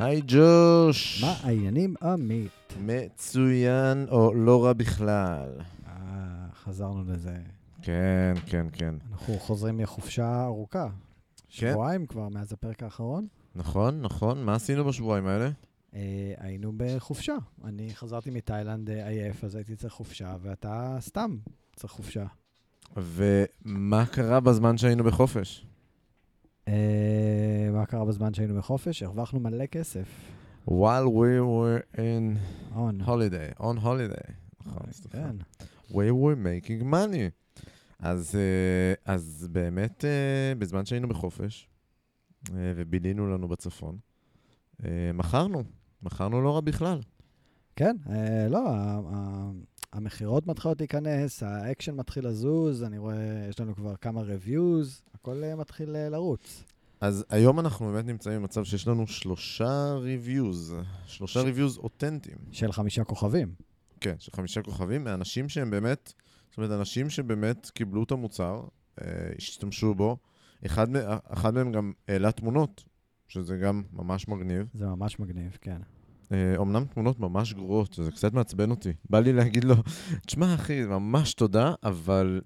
היי ג'וש. מה העניינים, עמית? מצוין או לא רע בכלל. אה, חזרנו לזה. כן, כן, כן. אנחנו חוזרים מחופשה ארוכה. כן. שבועיים כבר מאז הפרק האחרון. נכון, נכון. מה עשינו בשבועיים האלה? אה, היינו בחופשה. אני חזרתי מתאילנד אה, עייף, אז הייתי צריך חופשה, ואתה סתם צריך חופשה. ומה קרה בזמן שהיינו בחופש? אה, מה קרה בזמן שהיינו בחופש? הרווחנו מלא כסף. While we were in on. holiday, on holiday. נכון, סליחה. כן. We were making money. אז, אה, אז באמת, אה, בזמן שהיינו בחופש, אה, ובילינו לנו בצפון, אה, מכרנו. מכרנו לא רע בכלל. כן, אה, לא, ה- המכירות מתחילות להיכנס, האקשן מתחיל לזוז, אני רואה, יש לנו כבר כמה reviews, הכל אה, מתחיל אה, לרוץ. אז היום אנחנו באמת נמצאים במצב שיש לנו שלושה ריוויוז, שלושה ש- ריוויוז אותנטיים. של חמישה כוכבים. כן, של חמישה כוכבים, מאנשים שהם באמת, זאת אומרת, אנשים שבאמת קיבלו את המוצר, אה, השתמשו בו. אחד, אחד מהם גם העלה תמונות, שזה גם ממש מגניב. זה ממש מגניב, כן. אה, אומנם תמונות ממש גרועות, זה קצת מעצבן אותי. בא לי להגיד לו, תשמע, אחי, ממש תודה, אבל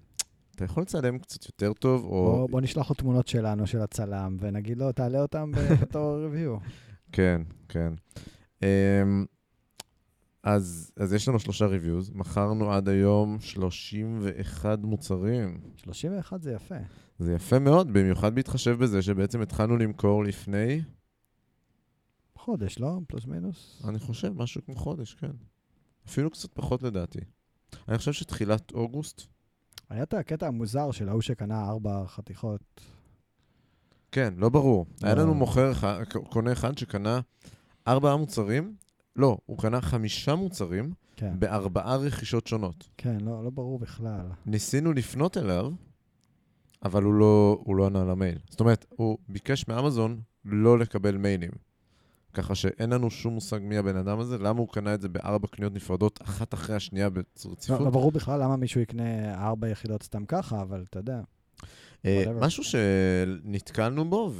אתה יכול לצלם קצת יותר טוב, או... בוא, בוא נשלח לו תמונות שלנו, של הצלם, ונגיד לו, תעלה אותם בתור review. כן, כן. Um, אז, אז יש לנו שלושה ריוויוז, מכרנו עד היום 31 מוצרים. 31 זה יפה. זה יפה מאוד, במיוחד בהתחשב בזה שבעצם התחלנו למכור לפני, חודש, לא? פלוס מינוס? אני חושב, משהו כמו חודש, כן. אפילו קצת פחות לדעתי. אני חושב שתחילת אוגוסט, היה את הקטע המוזר של ההוא שקנה ארבע חתיכות. כן, לא ברור. היה לא. לנו מוכר קונה אחד שקנה ארבעה מוצרים, לא, הוא קנה חמישה מוצרים כן, בארבעה רכישות שונות. כן, לא, לא ברור בכלל. ניסינו לפנות אליו, אבל הוא לא, הוא לא ענה למייל. זאת אומרת, הוא ביקש מאמזון לא לקבל מיילים. ככה שאין לנו שום מושג מי הבן אדם הזה, למה הוא קנה את זה בארבע קניות נפרדות, אחת אחרי השנייה לא, ברציפות. לא ברור בכלל למה מישהו יקנה ארבע יחידות סתם ככה, אבל אתה יודע. אה. משהו שנתקלנו בו,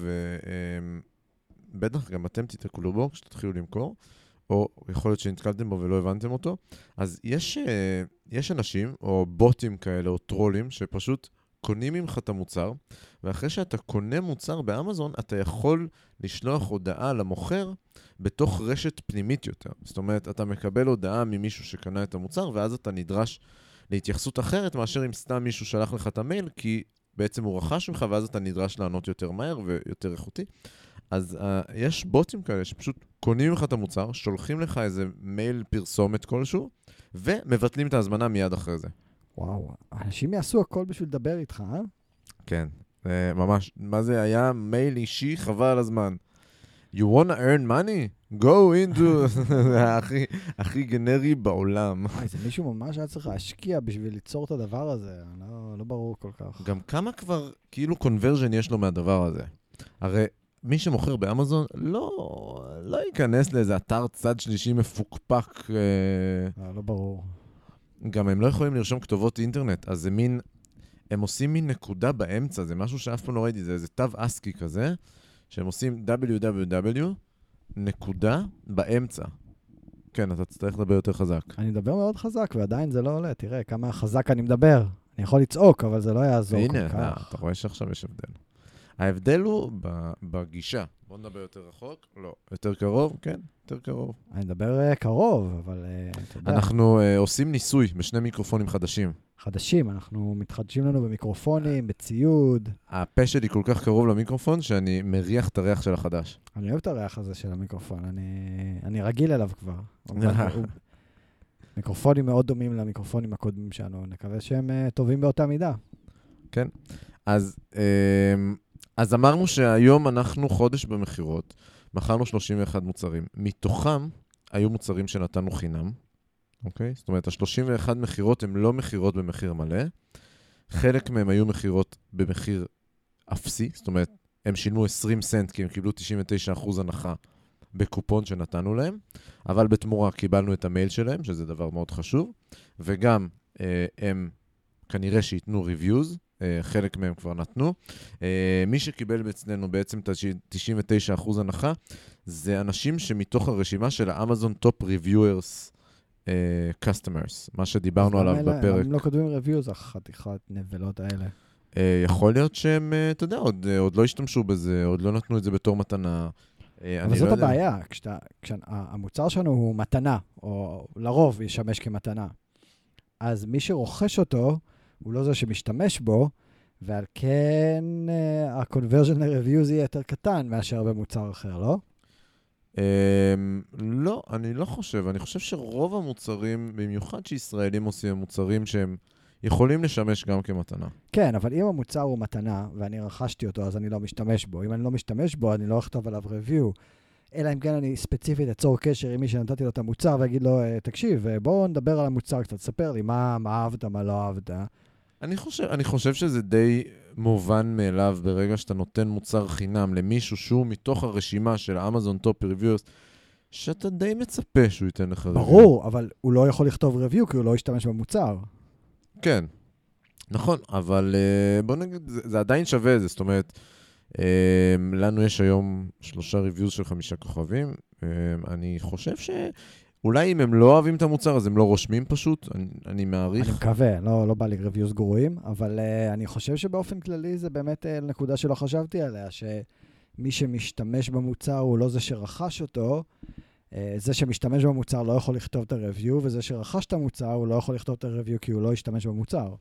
ובטח גם אתם תתקלו בו כשתתחילו למכור, או יכול להיות שנתקלתם בו ולא הבנתם אותו, אז יש, אה, יש אנשים, או בוטים כאלה, או טרולים, שפשוט קונים ממך את המוצר, ואחרי שאתה קונה מוצר באמזון, אתה יכול לשלוח הודעה למוכר בתוך רשת פנימית יותר. זאת אומרת, אתה מקבל הודעה ממישהו שקנה את המוצר, ואז אתה נדרש להתייחסות אחרת מאשר אם סתם מישהו שלח לך את המייל, כי בעצם הוא רכש ממך, ואז אתה נדרש לענות יותר מהר ויותר איכותי. אז uh, יש בוטים כאלה שפשוט קונים ממך את המוצר, שולחים לך איזה מייל פרסומת כלשהו, ומבטלים את ההזמנה מיד אחרי זה. וואו, אנשים יעשו הכל בשביל לדבר איתך, אה? כן, uh, ממש. מה זה היה? מייל אישי, חבל על הזמן. You wanna earn money? go into... זה הכי, הכי גנרי בעולם. וואי, זה מישהו ממש היה צריך להשקיע בשביל ליצור את הדבר הזה, לא, לא ברור כל כך. גם כמה כבר, כאילו, קונברז'ן יש לו מהדבר הזה. הרי מי שמוכר באמזון לא, לא ייכנס לאיזה אתר צד שלישי מפוקפק. אה, לא, לא ברור. גם הם לא יכולים לרשום כתובות אינטרנט, אז זה מין, הם עושים מין נקודה באמצע, זה משהו שאף פעם לא ראיתי, זה איזה תו אסקי כזה, שהם עושים www, נקודה באמצע. כן, אתה תצטרך לדבר יותר חזק. אני מדבר מאוד חזק, ועדיין זה לא עולה. תראה כמה חזק אני מדבר. אני יכול לצעוק, אבל זה לא יעזור הנה, כל כך. אתה רואה שעכשיו יש הבדל. ההבדל הוא בגישה. בוא נדבר יותר רחוק, לא. יותר קרוב, כן, יותר קרוב. אני מדבר אה, קרוב, אבל אה, אתה יודע, אנחנו uh, עושים ניסוי בשני מיקרופונים חדשים. חדשים, אנחנו מתחדשים לנו במיקרופונים, בציוד. הפה שלי כל כך קרוב למיקרופון, שאני מריח את הריח של החדש. אני אוהב את הריח הזה של המיקרופון, אני, אני רגיל אליו כבר. מיקרופונים מאוד דומים למיקרופונים הקודמים שלנו, נקווה שהם אה, טובים באותה מידה. אז, אמ, אז אמרנו שהיום אנחנו חודש במכירות, מכרנו 31 מוצרים. מתוכם היו מוצרים שנתנו חינם, אוקיי? זאת אומרת, ה-31 מכירות הן לא מכירות במחיר מלא. חלק מהם היו מכירות במחיר אפסי, זאת אומרת, הם שילמו 20 סנט כי הם קיבלו 99% הנחה בקופון שנתנו להם, אבל בתמורה קיבלנו את המייל שלהם, שזה דבר מאוד חשוב, וגם אה, הם כנראה שייתנו reviews, חלק מהם כבר נתנו. אה, מי שקיבל אצלנו בעצם את ה-99% הנחה, זה אנשים שמתוך הרשימה של האמזון top reviewers customers, מה שדיברנו עליו גם בפרק. אלה, הם לא כותבים reviews, החתיכת נבלות האלה. אה, יכול להיות שהם, אה, אתה יודע, עוד, אה, עוד לא השתמשו בזה, עוד לא נתנו את זה בתור מתנה. אה, אבל אני זאת לא. הבעיה, כשאתה, כשהמוצר שלנו הוא מתנה, או לרוב ישמש כמתנה. אז מי שרוכש אותו, הוא לא זה שמשתמש בו, ועל כן uh, ה-conversion ל-reviews יהיה יותר קטן מאשר במוצר אחר, לא? אמ, לא, אני לא חושב. אני חושב שרוב המוצרים, במיוחד שישראלים עושים, הם מוצרים שהם יכולים לשמש גם כמתנה. כן, אבל אם המוצר הוא מתנה, ואני רכשתי אותו, אז אני לא משתמש בו. אם אני לא משתמש בו, אני לא אכתוב עליו review. אלא אם כן אני ספציפית אצור קשר עם מי שנתתי לו את המוצר ואגיד לו, "אה, תקשיב, אה, בואו נדבר על המוצר קצת, ספר לי מה, מה אהבת, מה לא אהבת. אני חושב, אני חושב שזה די מובן מאליו ברגע שאתה נותן מוצר חינם למישהו שהוא מתוך הרשימה של אמזון top reviewers, שאתה די מצפה שהוא ייתן לך review. ברור, אבל הוא לא יכול לכתוב review כי הוא לא ישתמש במוצר. כן, נכון, אבל uh, בוא נגיד, זה, זה עדיין שווה את זה, זאת אומרת, לנו יש היום שלושה ריוויוז של חמישה כוכבים, um, אני חושב שאולי אם הם לא אוהבים את המוצר, אז הם לא רושמים פשוט, אני, אני מעריך. אני מקווה, לא, לא בא לי reviews גרועים, אבל uh, אני חושב שבאופן כללי זה באמת uh, נקודה שלא חשבתי עליה, שמי שמשתמש במוצר הוא לא זה שרכש אותו, uh, זה שמשתמש במוצר לא יכול לכתוב את ה-review, וזה שרכש את המוצר הוא לא יכול לכתוב את ה-review כי הוא לא השתמש במוצר.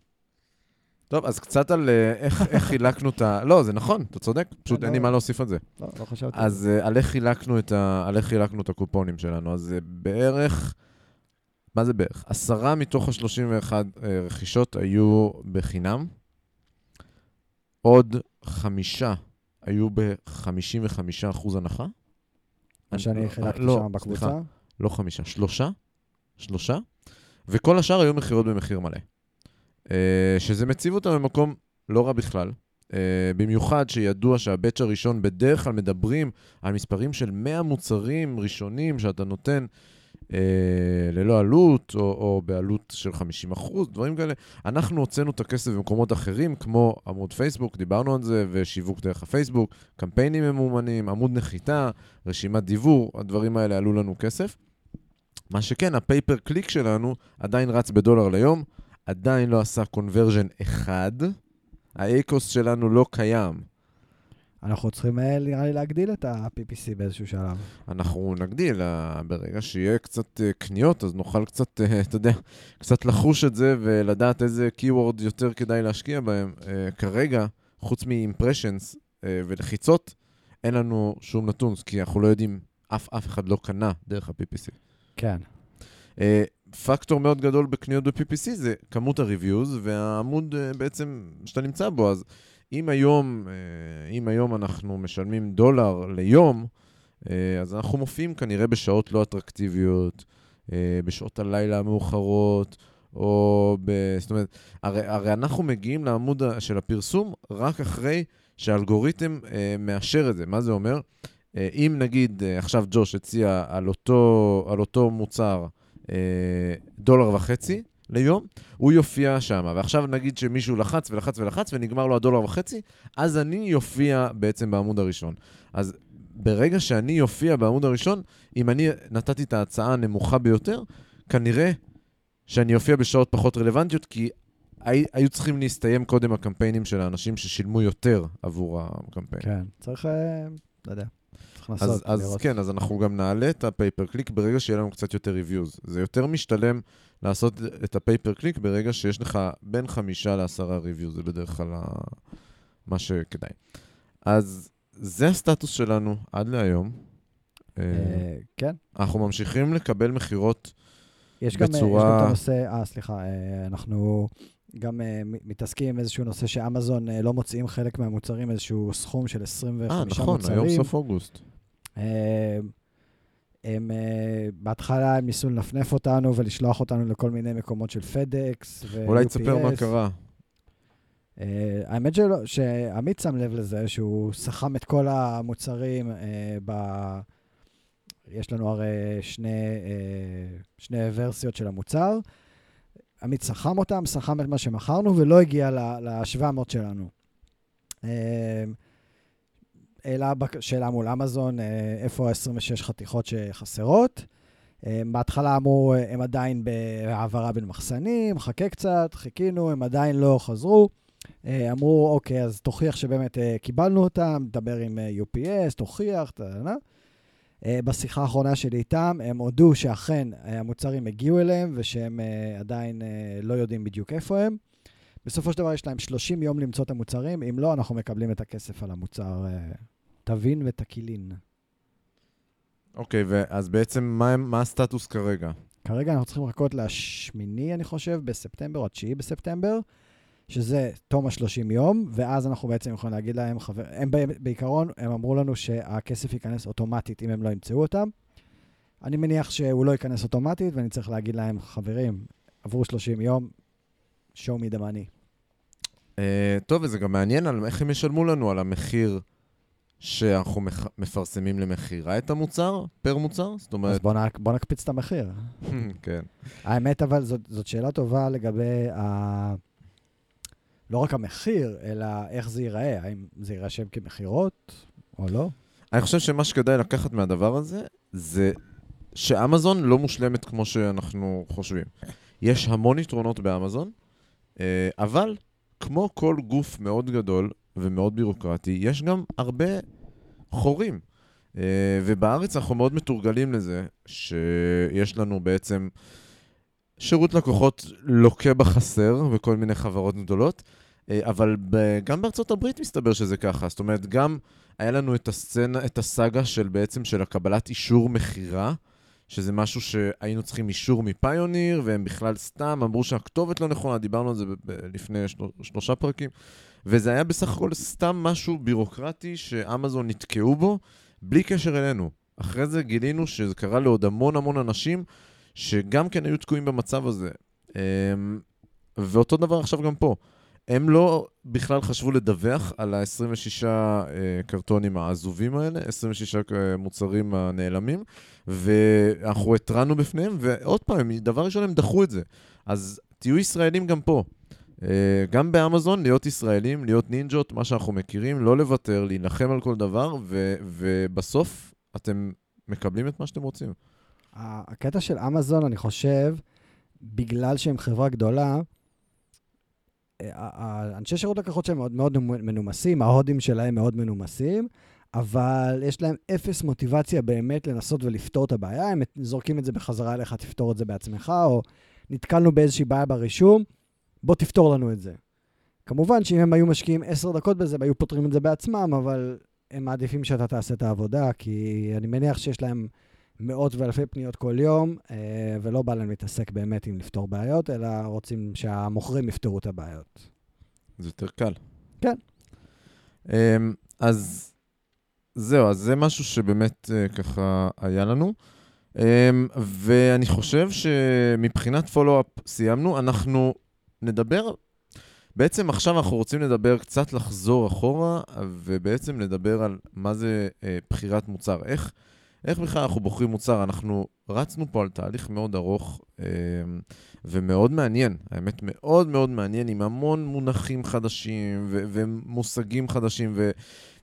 טוב, אז קצת על uh, איך, חילקנו את ה... לא, זה נכון, אתה צודק, פשוט לא. אין לי מה להוסיף על זה. לא, לא חשבתי. אז uh, על איך חילקנו את הקופונים שלנו. אז uh, בערך, מה זה בערך? עשרה מתוך ה-31 uh, רכישות היו בחינם, עוד חמישה היו ב-55% הנחה. מה שאני אני- חילקתי לא, שם בקבוצה. לא חמישה, שלושה, שלושה, וכל השאר היו מכירות במחיר מלא. Uh, שזה מציב אותם במקום לא רע בכלל. Uh, במיוחד שידוע שהבאץ' הראשון בדרך כלל מדברים על מספרים של 100 מוצרים ראשונים שאתה נותן uh, ללא עלות, או, או בעלות של 50 אחוז, דברים כאלה. אנחנו הוצאנו את הכסף במקומות אחרים, כמו עמוד פייסבוק, דיברנו על זה, ושיווק דרך הפייסבוק, קמפיינים ממומנים, עמוד נחיתה, רשימת דיוור, הדברים האלה עלו לנו כסף. מה שכן, ה-pay per click שלנו עדיין רץ בדולר ליום, עדיין לא עשה conversion אחד, ה-ACOS שלנו לא קיים. אנחנו צריכים, אה, נראה לי, להגדיל את ה-PPC באיזשהו שלב. אנחנו נגדיל, אה, ברגע שיהיה קצת אה, קניות, אז נוכל קצת, אתה יודע, קצת לחוש את זה ולדעת איזה keyword יותר כדאי להשקיע בהם. כרגע, חוץ מ-impressions ולחיצות, אין לנו שום נתון, כי אנחנו לא יודעים, אף, אף אחד לא קנה דרך ה-PPC. כן. פקטור מאוד גדול בקניות ב-PPC זה כמות ה-reviews והעמוד אה, בעצם שאתה נמצא בו. אז אם היום, אה, אם היום אנחנו משלמים דולר ליום, אה, אז אנחנו מופיעים כנראה בשעות לא אטרקטיביות, בשעות הלילה המאוחרות, או ב... זאת אומרת, הרי, הרי אנחנו מגיעים לעמוד של הפרסום רק אחרי שהאלגוריתם מאשר את זה. מה זה אומר? אם נגיד עכשיו ג'וש הציע על אותו, על אותו מוצר דולר וחצי ליום, הוא יופיע שם. ועכשיו נגיד שמישהו לחץ ולחץ ולחץ ונגמר לו הדולר וחצי, אז אני יופיע בעצם בעמוד הראשון. אז ברגע שאני יופיע בעמוד הראשון, אם אני נתתי את ההצעה הנמוכה ביותר, כנראה שאני אופיע בשעות פחות רלוונטיות, כי הי- היו צריכים להסתיים קודם הקמפיינים של האנשים ששילמו יותר עבור הקמפיין. כן. צריך, אה, לא יודע, צריך אז, אז לראות. כן, אז אנחנו גם נעלה את ה-pay per click ברגע שיהיה לנו קצת יותר reviews. זה יותר משתלם לעשות את ה-pay per click ברגע שיש לך בין חמישה לעשרה reviews, זה בדרך כלל מה שכדאי. אז זה הסטטוס שלנו עד להיום. אה, אה, כן. אנחנו ממשיכים לקבל מכירות, יש גם, אה, בצורה- יש גם את הנושא, אה, סליחה, אנחנו גם מ- מתעסקים עם איזשהו נושא שאמזון אה, לא מוציאים חלק מהמוצרים, איזשהו סכום של 25 אה, נכון, מוצרים. היום סוף אוגוסט. הם, אה, בהתחלה הם ניסו לנפנף אותנו ולשלוח אותנו לכל מיני מקומות של פדקס ו-UPS. אולי תספר מה קרה. אה, האמת שלא, שעמית שם לב לזה, שהוא סכם את כל המוצרים אה, ב... יש לנו הרי שני, אה, שני ורסיות של המוצר. עמית סכם אותם, סכם את מה שמכרנו, ולא הגיע ל-700 שלנו. אה, העלה שאלה מול אמזון, אה, איפה ה-26 חתיכות שחסרות. אה, בהתחלה אמרו, הם עדיין בהעברה בין מחסנים, חכה קצת, חיכינו, הם עדיין לא חזרו. אמרו, אוקיי, אז תוכיח שבאמת קיבלנו אותם, דבר עם UPS, תוכיח, תדע. בשיחה האחרונה שלי איתם, הם הודו שאכן המוצרים הגיעו אליהם ושהם עדיין לא יודעים בדיוק איפה הם. בסופו של דבר יש להם 30 יום למצוא את המוצרים, אם לא, אנחנו מקבלים את הכסף על המוצר תבין ותקילין. אוקיי, okay, אז בעצם מה, מה הסטטוס כרגע? כרגע אנחנו צריכים לחכות לשמיני, אני חושב, בספטמבר או התשיעי בספטמבר, שזה תום ה-30 יום, ואז אנחנו בעצם יכולים להגיד להם, חבר... הם בעיקרון, הם אמרו לנו שהכסף ייכנס אוטומטית אם הם לא ימצאו אותם. אני מניח שהוא לא ייכנס אוטומטית, ואני צריך להגיד להם, חברים, עברו 30 יום, show me the money. Uh, טוב, וזה גם מעניין על איך הם ישלמו לנו על המחיר שאנחנו מפרסמים למכירה את המוצר, פר מוצר? זאת אומרת... אז בוא, נק, בוא נקפיץ את המחיר. כן. האמת, אבל זאת, זאת שאלה טובה לגבי ה... לא רק המחיר, אלא איך זה ייראה. האם זה יירשם כמכירות או לא? אני חושב שמה שכדאי לקחת מהדבר הזה, זה שאמזון לא מושלמת כמו שאנחנו חושבים. יש המון יתרונות באמזון, אה, אבל כמו כל גוף מאוד גדול, ומאוד בירוקרטי, יש גם הרבה חורים. Uh, ובארץ אנחנו מאוד מתורגלים לזה, שיש לנו בעצם שירות לקוחות לוקה בחסר בכל מיני חברות גדולות, uh, אבל גם בארצות הברית מסתבר שזה ככה. זאת אומרת, גם היה לנו את הסצנה, את הסאגה של בעצם של הקבלת אישור מכירה, שזה משהו שהיינו צריכים אישור מפיוניר, והם בכלל סתם אמרו שהכתובת לא נכונה, דיברנו על זה לפני של- שלושה פרקים. וזה היה בסך הכל סתם משהו בירוקרטי שאמזון נתקעו בו, בלי קשר אלינו. אחרי זה גילינו שזה קרה לעוד המון המון אנשים שגם כן היו תקועים במצב הזה. אמ, ואותו דבר עכשיו גם פה. הם לא בכלל חשבו לדווח על ה-26 אה, קרטונים העזובים האלה, 26 מוצרים הנעלמים, ואנחנו התרענו בפניהם, ועוד פעם, דבר ראשון, הם דחו את זה. אז תהיו ישראלים גם פה. אה, גם באמזון, להיות ישראלים, להיות נינג'ות, מה שאנחנו מכירים, לא לוותר, להילחם על כל דבר, ו- ובסוף אתם מקבלים את מה שאתם רוצים. הקטע של אמזון, אני חושב, בגלל שהם חברה גדולה, אה, אנשי שירות לקוחות שלהם מאוד, מאוד מנומסים, ההודים שלהם מאוד מנומסים, אבל יש להם אפס מוטיבציה באמת לנסות ולפתור את הבעיה, הם זורקים את זה בחזרה אליך, תפתור את זה בעצמך, או נתקלנו באיזושהי בעיה ברישום, בוא תפתור לנו את זה. כמובן שאם הם היו משקיעים עשר דקות בזה, הם היו פותרים את זה בעצמם, אבל הם מעדיפים שאתה תעשה את העבודה, כי אני מניח שיש להם מאות ואלפי פניות כל יום, אה, ולא בא להם להתעסק באמת עם לפתור בעיות, אלא רוצים שהמוכרים יפתרו את הבעיות. זה יותר קל. כן. אמ, אז זהו, אז זה משהו שבאמת אה, ככה היה לנו. אמ, ואני חושב שמבחינת פולו-אפ סיימנו. אנחנו נדבר, בעצם עכשיו אנחנו רוצים לדבר, קצת לחזור אחורה, ובעצם לדבר על מה זה אה, בחירת מוצר. איך, איך בכלל אנחנו בוחרים מוצר? אנחנו רצנו פה על תהליך מאוד ארוך אה, ומאוד מעניין. האמת, מאוד מאוד מעניין, עם המון מונחים חדשים ו- ומושגים חדשים, ו-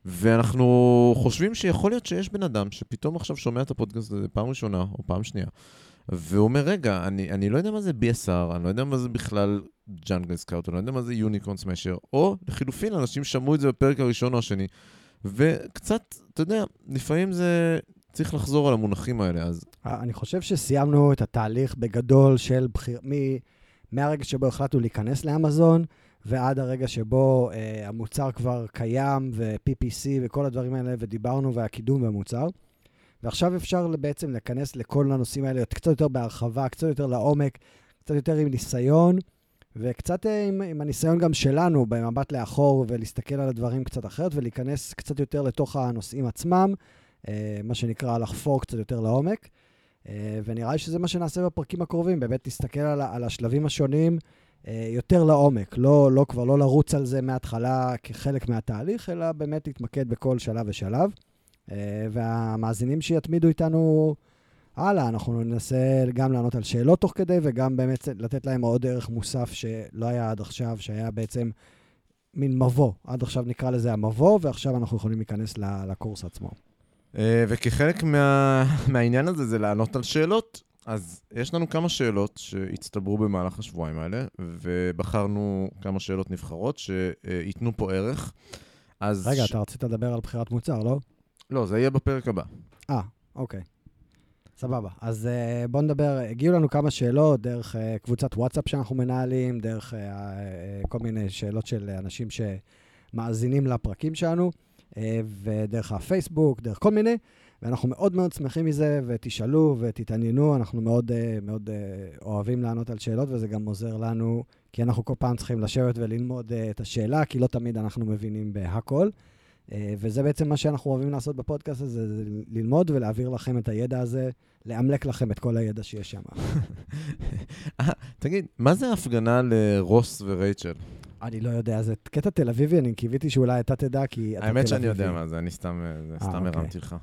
ואנחנו חושבים שיכול להיות שיש בן אדם שפתאום עכשיו שומע את הפודקאסט הזה פעם ראשונה או פעם שנייה, והוא אומר, רגע, אני, אני לא יודע מה זה BSR, אני לא יודע מה זה בכלל ג'אנגל סקאוט, אני לא יודע מה זה יוניקון סמשר, או לחילופין, אנשים שמעו את זה בפרק הראשון או השני, וקצת, אתה יודע, לפעמים זה... צריך לחזור על המונחים האלה, אז... אני חושב שסיימנו את התהליך בגדול של בחיר... מ... מהרגע שבו החלטנו להיכנס לאמזון, ועד הרגע שבו אה, המוצר כבר קיים, ו-PPC וכל הדברים האלה, ודיברנו, והקידום במוצר. ועכשיו אפשר בעצם להיכנס לכל הנושאים האלה קצת יותר בהרחבה, קצת יותר לעומק, קצת יותר עם ניסיון, וקצת אה, עם, עם הניסיון גם שלנו במבט לאחור ולהסתכל על הדברים קצת אחרת ולהיכנס קצת יותר לתוך הנושאים עצמם, אה, מה שנקרא לחפור קצת יותר לעומק. אה, ונראה לי שזה מה שנעשה בפרקים הקרובים, באמת נסתכל על, על השלבים השונים יותר לעומק, לא, לא כבר לא לרוץ על זה מההתחלה כחלק מהתהליך, אלא באמת להתמקד בכל שלב ושלב. והמאזינים שיתמידו איתנו הלאה, אנחנו ננסה גם לענות על שאלות תוך כדי, וגם באמת לתת להם עוד ערך מוסף שלא היה עד עכשיו, שהיה בעצם מין מבוא. עד עכשיו נקרא לזה המבוא, ועכשיו אנחנו יכולים להיכנס לקורס עצמו. אה, וכחלק מה, מהעניין הזה זה לענות על שאלות. אז יש לנו כמה שאלות שהצטברו במהלך השבועיים האלה, ובחרנו כמה שאלות נבחרות שייתנו פה ערך. אז... רגע, ש... אתה רצית לדבר על בחירת מוצר, לא? לא, זה יהיה בפרק הבא. אה, אוקיי. סבבה. אז uh, בואו נדבר, הגיעו לנו כמה שאלות דרך uh, קבוצת וואטסאפ שאנחנו מנהלים, דרך uh, uh, כל מיני שאלות של אנשים שמאזינים לפרקים שלנו, ודרך הפייסבוק, דרך כל מיני, ואנחנו מאוד מאוד שמחים מזה, ותשאלו ותתעניינו, אנחנו מאוד, uh, מאוד uh, אוהבים לענות על שאלות, וזה גם עוזר לנו, כי אנחנו כל פעם צריכים לשבת וללמוד את השאלה, כי לא תמיד אנחנו מבינים בהכל. אה, וזה בעצם מה שאנחנו אוהבים לעשות בפודקאסט הזה, זה ללמוד ולהעביר לכם את הידע הזה, לאמלק לכם את כל הידע שיש שם. אה, תגיד, מה זה הפגנה לרוס ורייצ'ל? אני לא יודע, זה קטע תל אביבי, אני קיוויתי שאולי אתה תדע, כי אתה תל אביבי. האמת שאני יודע מה זה, אני סתם, אה, סתם אוקיי. הרמתי לך.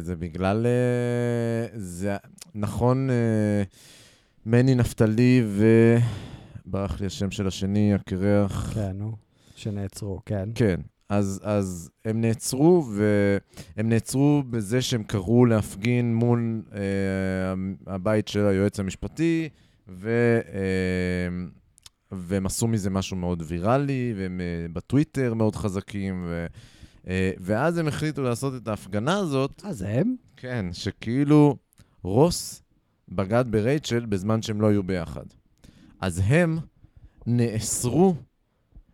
זה בגלל, זה נכון, מני נפתלי ו... ברח לי השם של השני, הקרח. כן, נו, שנעצרו, כן. כן, אז, אז הם נעצרו, והם נעצרו בזה שהם קראו להפגין מול אה, הבית של היועץ המשפטי, ו, אה, והם עשו מזה משהו מאוד ויראלי, והם אה, בטוויטר מאוד חזקים, ו, אה, ואז הם החליטו לעשות את ההפגנה הזאת. אז הם? כן, שכאילו רוס בגד ברייצ'ל בזמן שהם לא היו ביחד. אז הם נאסרו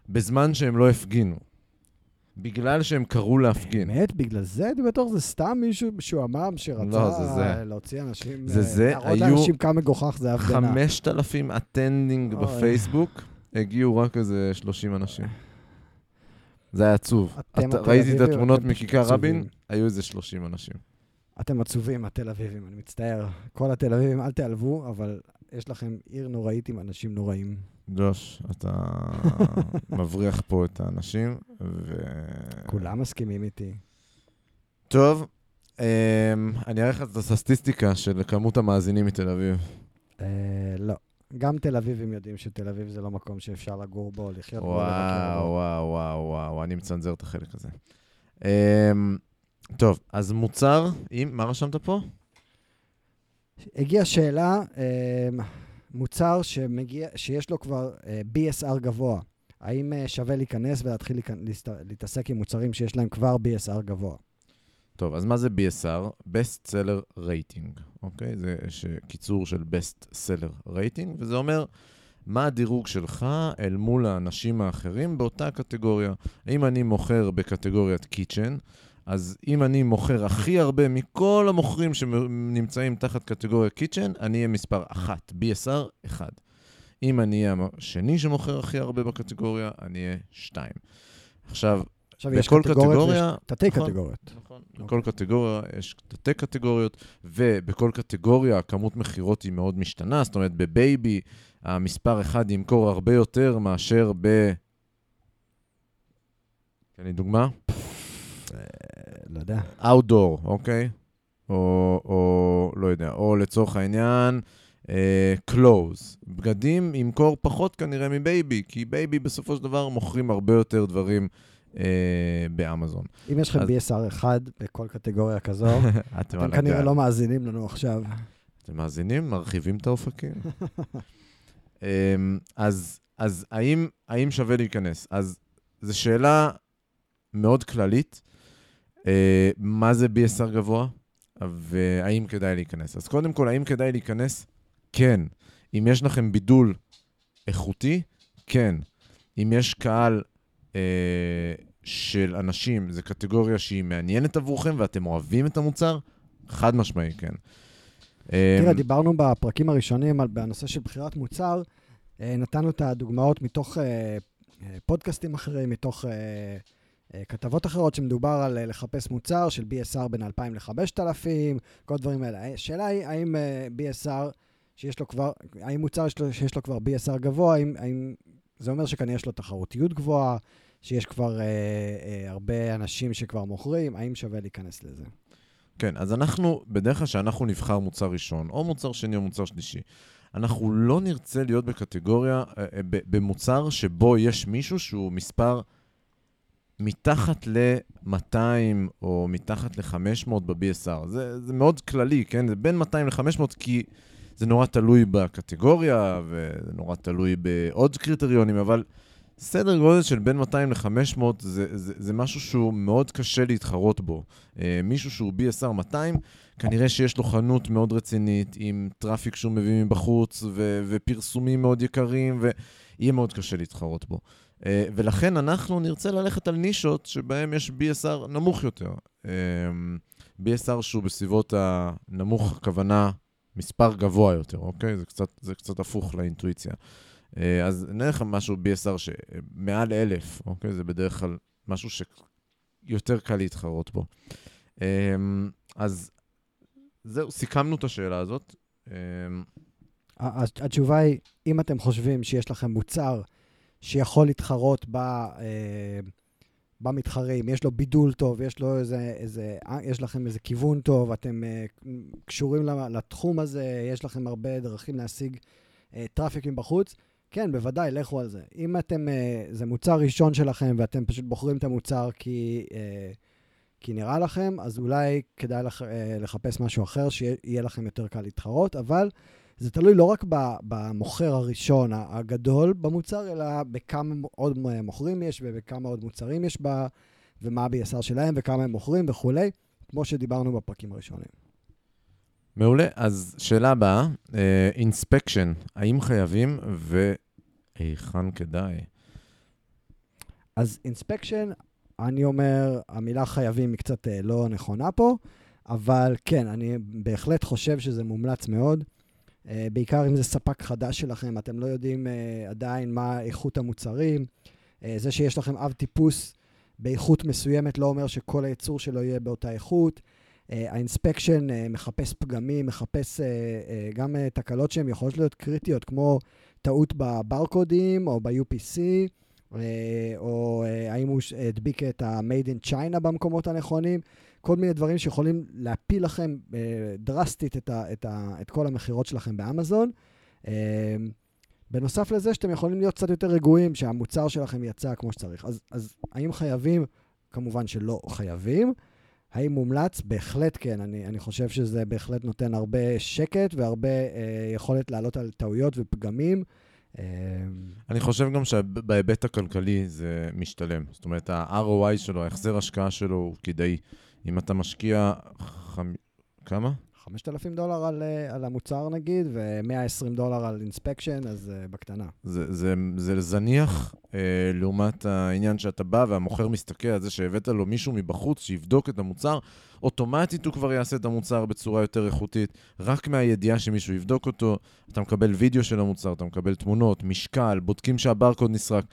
בזמן שהם לא הפגינו. בגלל שהם קראו להפגין. באמת? בגלל זה? אני בטוח זה סתם מישהו שהוא אמר שרצה לא, זה זה. להוציא אנשים... זה זה, היו... להראות לאנשים כמה מגוחך זה הפגנה. 5,000 attending בפייסבוק, הגיעו רק איזה 30 אנשים. זה היה עצוב. את, ראיתי את התמונות מכיכר רבין, היו איזה 30 אנשים. אתם עצובים, התל אביבים, אני מצטער. כל התל אביבים, אל תיעלבו, אבל יש לכם עיר נוראית עם אנשים נוראים. ג'וש, אתה מבריח פה את האנשים, ו... כולם מסכימים איתי. טוב, אמ, אני אראה לך את הסטטיסטיקה של כמות המאזינים מתל אביב. אה, לא. גם תל אביבים יודעים שתל אביב זה לא מקום שאפשר לגור בו, לחיות בו, וואו, וואו, וואו, וואו, אני מצנזר את החלק הזה. אמ, טוב, אז מוצר, אם, מה רשמת פה? הגיעה שאלה, אמ, מוצר שמגיע, שיש לו כבר uh, אה, BSR גבוה, האם uh, שווה להיכנס ולהתחיל להיכנס, להתעסק עם מוצרים שיש להם כבר BSR גבוה? טוב, אז מה זה BSR? Best Seller Rating, אוקיי? זה ש... קיצור של Best Seller Rating, וזה אומר מה הדירוג שלך אל מול האנשים האחרים באותה קטגוריה. אם אני מוכר בקטגוריית קיצ'ן, אז אם אני מוכר הכי הרבה מכל המוכרים שנמצאים תחת קטגוריה קיצ'ן, אני אהיה מספר אחת, BSR, אחד. אם אני אהיה השני שמוכר הכי הרבה בקטגוריה, אני אהיה שתיים. עכשיו, עכשיו יש קטגוריות ויש תתי נכון, קטגוריות. נכון, okay. בכל קטגוריה יש תתי קטגוריות, ובכל קטגוריה הכמות מכירות היא מאוד משתנה, זאת אומרת, בבייבי המספר אחד ימכור הרבה יותר מאשר ב... תן לי דוגמה. לא יודע. Outdoor, אוקיי? או, או לא יודע, או לצורך העניין, אה, clothes. בגדים ימכור פחות כנראה מ-baby, כי baby בסופו של דבר מוכרים הרבה יותר דברים אה, באמזון. אם יש לכם אז... BSR אחד בכל קטגוריה כזו, אתם כנראה לא מאזינים לנו עכשיו. אתם מאזינים? מרחיבים את האופקים? אה, אז, אז האם, האם שווה להיכנס? אז זו שאלה מאוד כללית. אה, מה זה BSR גבוה, והאם כדאי להיכנס. אז קודם כל, האם כדאי להיכנס? כן. אם יש לכם בידול איכותי, כן. אם יש קהל אה, של אנשים, זו קטגוריה שהיא מעניינת עבורכם ואתם אוהבים את המוצר, חד משמעי, כן. תראה, אה, דיברנו בפרקים הראשונים על, בנושא של בחירת מוצר, אה, נתנו את הדוגמאות מתוך אה, פודקאסטים אחרים, מתוך כתבות אחרות שמדובר על אה, לחפש מוצר של BSR בין 2,000 ל-5,000, כל הדברים האלה. השאלה היא, האם אה, BSR שיש לו כבר, האם מוצר שיש לו כבר BSR גבוה, האם, האם זה אומר שכנראה יש לו תחרותיות גבוהה, שיש כבר אה, אה, הרבה אנשים שכבר מוכרים, האם שווה להיכנס לזה? כן, אז אנחנו, בדרך כלל כשאנחנו נבחר מוצר ראשון, או מוצר שני או מוצר שלישי, אנחנו לא נרצה להיות בקטגוריה, אה, אה, במוצר שבו יש מישהו שהוא מספר מתחת ל-200 או מתחת ל-500 ב-BSR. זה, זה מאוד כללי, כן? זה בין 200 ל-500 כי זה נורא תלוי בקטגוריה וזה נורא תלוי בעוד קריטריונים, אבל סדר גודל של בין 200 ל-500 זה, זה, זה משהו שהוא מאוד קשה להתחרות בו. אה, מישהו שהוא BSR 200, כנראה שיש לו חנות מאוד רצינית, עם traffic שהוא מביא מבחוץ, ו- ופרסומים מאוד יקרים, ויהיה מאוד קשה להתחרות בו. Uh, ולכן אנחנו נרצה ללכת על נישות שבהן יש BSR נמוך יותר. אה, BSR שהוא בסביבות הנמוך, הכוונה מספר גבוה יותר, אוקיי? זה קצת, זה קצת הפוך לאינטואיציה. Uh, אז נלך על משהו BSR שמעל אלף, אוקיי? זה בדרך כלל משהו שיותר קל להתחרות בו. Uh, אז זהו, סיכמנו את השאלה הזאת. אמ, התשובה היא, אם אתם חושבים שיש לכם מוצר שיכול להתחרות ב, אה, במתחרים, יש לו בידול טוב, יש לו איזה, איזה, יש לכם איזה כיוון טוב, אתם אה, קשורים לתחום הזה, יש לכם הרבה דרכים להשיג אה, traffic מבחוץ, כן, בוודאי, לכו על זה. אם אתם, זה מוצר ראשון שלכם ואתם פשוט בוחרים את המוצר כי... כי נראה לכם, אז אולי כדאי לח, אה, לחפש משהו אחר, שיהיה לכם יותר קל להתחרות, אבל זה תלוי לא רק במוכר הראשון הגדול במוצר, אלא בכמה עוד מוכרים יש ובכמה עוד מוצרים יש בה, ומה ה-BSR שלהם וכמה הם מוכרים וכולי, כמו שדיברנו בפרקים הראשונים. מעולה. אז שאלה הבאה, אינספקשן, uh, האם חייבים והיכן כדאי? אז אינספקשן, אני אומר, המילה חייבים היא קצת אה, לא נכונה פה, אבל כן, אני בהחלט חושב שזה מומלץ מאוד. אה, בעיקר אם זה ספק חדש שלכם, אתם לא יודעים אה, עדיין מה איכות המוצרים. זה שיש לכם אב טיפוס באיכות מסוימת לא אומר שכל הייצור שלו יהיה באותה איכות. האינספקשן מחפש פגמים, מחפש גם תקלות שהן יכולות להיות קריטיות, כמו טעות בברקודים או ב-UPC. אה, או אה, האם הוא הדביק את ה-Made in China במקומות הנכונים, כל מיני דברים שיכולים להפיל לכם אה, דרסטית את, ה, את, ה, את כל המכירות שלכם באמזון. בנוסף לזה שאתם יכולים להיות קצת יותר רגועים שהמוצר שלכם יצא כמו שצריך. אז, אז האם חייבים? כמובן שלא חייבים. האם מומלץ? בהחלט כן. אני, אני חושב שזה בהחלט נותן הרבה שקט והרבה אה, יכולת לעלות על טעויות ופגמים. אמ, אני חושב גם שבהיבט הכלכלי זה משתלם. זאת אומרת, ה-ROI שלו, ההחזר השקעה שלו הוא כדאי. אם אתה משקיע... חמ... כמה? 5,000 דולר על, אה, על המוצר נגיד, ו-120 דולר על אינספקשן, אז uh, בקטנה. זה, זה, זה זניח uh, לעומת העניין שאתה בא והמוכר מסתכל על זה שהבאת לו מישהו מבחוץ שיבדוק את המוצר, אוטומטית הוא כבר יעשה את המוצר בצורה יותר איכותית, רק מהידיעה שמישהו יבדוק אותו. אתה מקבל וידאו של המוצר, אתה מקבל תמונות, משקל, בודקים שהברקוד נסרק.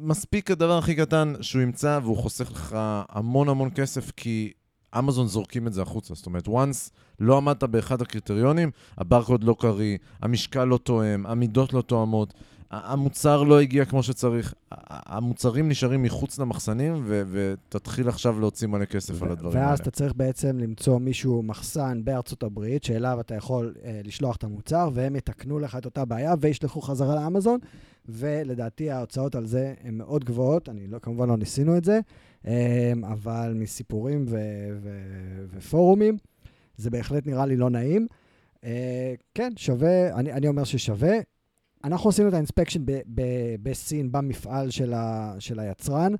מספיק הדבר הכי קטן שהוא ימצא והוא חוסך לך המון המון כסף, כי אמזון זורקים את זה החוצה. זאת אומרת, once לא עמדת באחד הקריטריונים, הברקוד לא קריא, המשקל לא תואם, המידות לא תואמות, המוצר לא הגיע כמו שצריך. המוצרים נשארים מחוץ למחסנים, ו- ותתחיל עכשיו להוציא מלא כסף ו- על הדברים ואז האלה. ואז אתה צריך בעצם למצוא מישהו, מחסן בארצות הברית, שאליו אתה יכול אה, לשלוח את המוצר, והם יתקנו לך את אותה בעיה וישלחו חזרה לאמזון, ולדעתי ההוצאות על זה הן מאוד גבוהות, אני לא, כמובן לא ניסינו את זה, אה, אבל מסיפורים ו- ו- ופורומים, זה בהחלט נראה לי לא נעים. Uh, כן, שווה, אני, אני אומר ששווה. אנחנו עשינו את האינספקשן בסין, במפעל של, ה, של היצרן.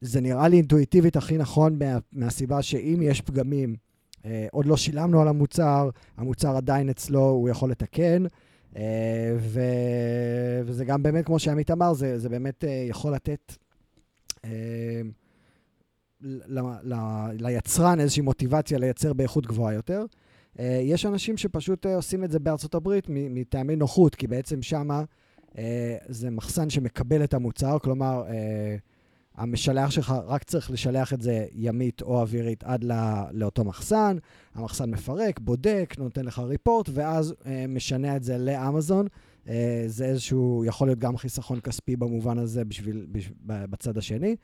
זה נראה לי אינטואיטיבית הכי נכון מה, מהסיבה שאם יש פגמים, uh, עוד לא שילמנו על המוצר, המוצר עדיין אצלו, הוא יכול לתקן. ו, וזה גם באמת, כמו שעמית אמר, זה, זה באמת uh, יכול לתת... Uh, ל, ל, ליצרן איזושהי מוטיבציה לייצר באיכות גבוהה יותר. יש אנשים שפשוט עושים את זה בארצות הברית מטעמי נוחות, כי בעצם שמה זה מחסן שמקבל את המוצר, כלומר, המשלח שלך רק צריך לשלח את זה ימית או אווירית עד לא, לאותו מחסן, המחסן מפרק, בודק, נותן לך ריפורט, ואז uh, משנה את זה לאמזון. Uh, זה איזשהו, יכול להיות גם חיסכון כספי במובן הזה בשביל, בשביל, בצד השני.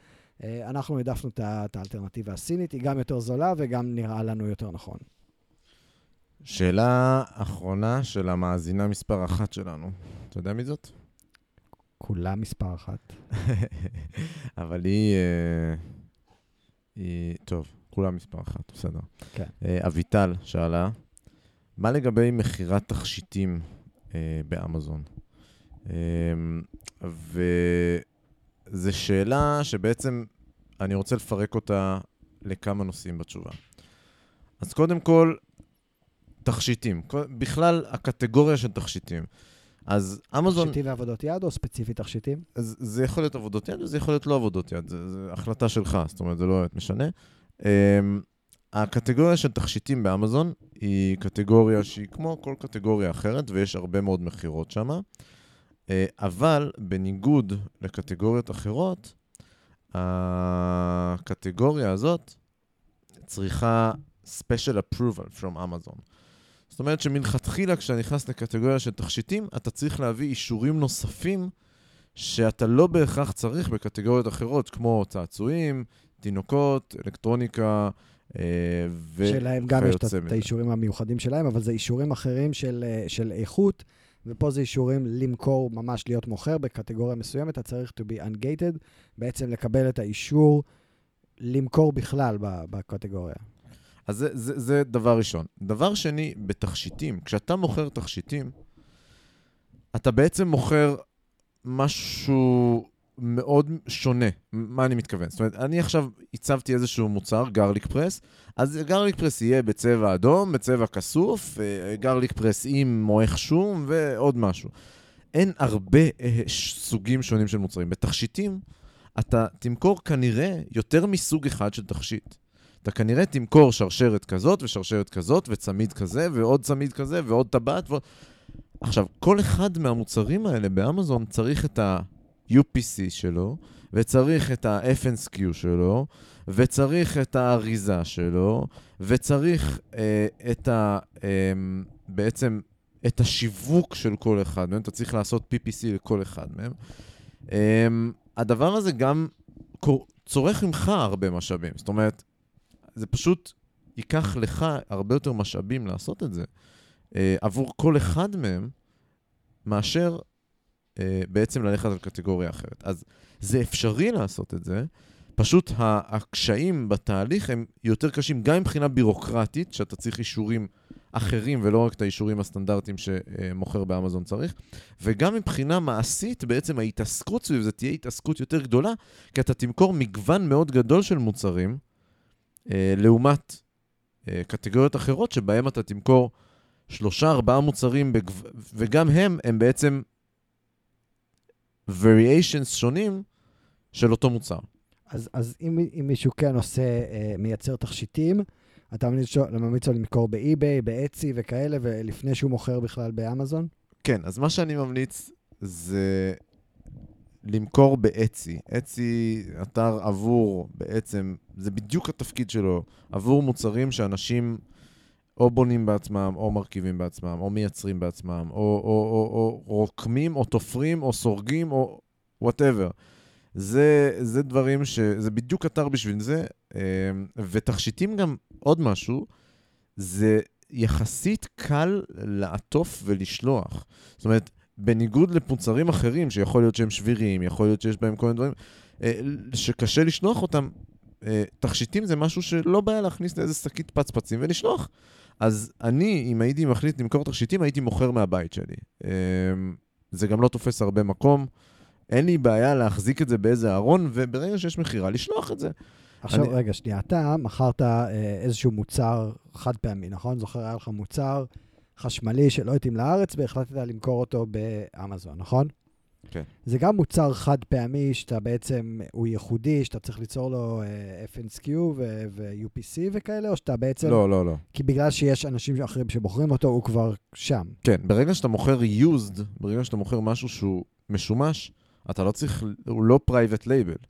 אה, אנחנו העדפנו את את האלטרנטיבה הסינית, היא גם יותר זולה וגם נראה לנו יותר נכון. שאלה אחרונה של המאזינה מספר אחת שלנו. אתה יודע מי זאת? כולה מספר אחת. אבל היא... אה, היא... טוב, כולה מספר אחת, בסדר. כן. אה, אביטל שאלה, מה לגבי מכירת תכשיטים אה, באמזון? אה, וזו שאלה שבעצם אני רוצה לפרק אותה לכמה נושאים בתשובה. אז קודם כל, תכשיטים. בכלל, הקטגוריה של תכשיטים. אז אמזון... תכשיטים ועבודות יד או ספציפית תכשיטים? זה יכול להיות עבודות יד וזה יכול להיות לא עבודות יד, זו החלטה שלך, זאת אומרת, זה לא באמת משנה. Um, הקטגוריה של תכשיטים באמזון היא קטגוריה שהיא כמו כל קטגוריה אחרת, ויש הרבה מאוד מכירות שם. Uh, אבל בניגוד לקטגוריות אחרות, הקטגוריה הזאת צריכה special approval from Amazon. זאת אומרת שמלכתחילה כשאתה נכנס לקטגוריה של תכשיטים, אתה צריך להביא אישורים נוספים שאתה לא בהכרח צריך בקטגוריות אחרות, כמו צעצועים, תינוקות, אלקטרוניקה אה, וכיוצא שלהם גם יש את האישורים המיוחדים שלהם, אבל זה אישורים אחרים של, אה, של איכות, ופה זה אישורים למכור, ממש להיות מוכר בקטגוריה מסוימת, אתה צריך to be ungated, בעצם לקבל את האישור למכור בכלל בקטגוריה. אז זה, זה, זה דבר ראשון. דבר שני, בתכשיטים, כשאתה מוכר תכשיטים, אתה בעצם מוכר משהו מאוד שונה. מה אני מתכוון? זאת אומרת, אני עכשיו הצבתי איזשהו מוצר, גרליק פרס, אז גרליק פרס יהיה בצבע אדום, בצבע כסוף, אה, גרליק פרס עם מועך שום ועוד משהו. אין הרבה אה, סוגים שונים של מוצרים. בתכשיטים, אתה תמכור כנראה יותר מסוג אחד של תכשיט. אתה כנראה תמכור שרשרת כזאת ושרשרת כזאת וצמיד כזה ועוד צמיד כזה ועוד טבעת ועוד... עכשיו, כל אחד מהמוצרים האלה באמזון צריך את ה-UPC שלו, וצריך את ה-FNSQ שלו, וצריך את האריזה שלו, וצריך אה, את ה... אה, בעצם את השיווק של כל אחד מהם, אתה צריך לעשות PPC לכל אחד מהם. אה, הדבר הזה גם צורך ממך הרבה משאבים. זאת אומרת, זה פשוט ייקח לך הרבה יותר משאבים לעשות את זה אה, עבור כל אחד מהם, מאשר אה, בעצם ללכת על קטגוריה אחרת. אז זה אפשרי לעשות את זה, פשוט הקשיים בתהליך הם יותר קשים, גם מבחינה בירוקרטית, שאתה צריך אישורים אחרים ולא רק את האישורים הסטנדרטיים שמוכר באמזון צריך, וגם מבחינה מעשית, בעצם ההתעסקות סביב זה תהיה התעסקות יותר גדולה, כי אתה תמכור מגוון מאוד גדול של מוצרים, לעומת אה, קטגוריות אחרות שבהם אתה תמכור שלושה, ארבעה מוצרים, בגו... וגם הם, הם בעצם variations שונים של אותו מוצר. אז, אז אם, אם מישהו כן עושה, אה, מייצר תכשיטים, אתה ממליץ לו למכור ב-eBay, ב-Etsy וכאלה, ולפני שהוא מוכר בכלל באמזון? כן, אז מה שאני ממליץ זה למכור ב-Etsy. Etsy, אתר עבור, בעצם, זה בדיוק התפקיד שלו, עבור מוצרים שאנשים או בונים בעצמם, או מרכיבים בעצמם, או מייצרים בעצמם, או, או, או, או רוקמים, או תופרים, או סורגים, או whatever. זה, זה דברים ש... זה בדיוק אתר בשביל זה, אה, ותכשיטים גם עוד משהו, זה יחסית קל לעטוף ולשלוח. זאת אומרת, בניגוד למוצרים אחרים, שיכול להיות שהם שבירים, יכול להיות שיש בהם כל מיני דברים, אה, שקשה לשלוח אותם, אה, תכשיטים זה משהו שלא בעיה להכניס לאיזה שקית פצפצים ולשלוח. אז אני, אם הייתי מחליט למכור תכשיטים, הייתי מוכר מהבית שלי. אה, זה גם לא תופס הרבה מקום. אין לי בעיה להחזיק את זה באיזה ארון, וברגע שיש מכירה, לשלוח את זה. עכשיו, אני- רגע, שנייה, אתה מכרת אה, איזשהו מוצר חד פעמי, נכון? זוכר, היה לך מוצר חשמלי שלא התאים לארץ והחלטת למכור אותו באמזון, נכון? כן. זה גם מוצר חד פעמי שאתה בעצם, הוא ייחודי, שאתה צריך ליצור לו אה, FNSQ ו-UPC וכאלה, או שאתה בעצם... לא, לא, לא. כי בגלל שיש אנשים אחרים שבוחרים אותו, הוא כבר שם. כן, ברגע שאתה מוכר used, ברגע שאתה מוכר משהו שהוא משומש, אתה לא צריך, הוא לא private label.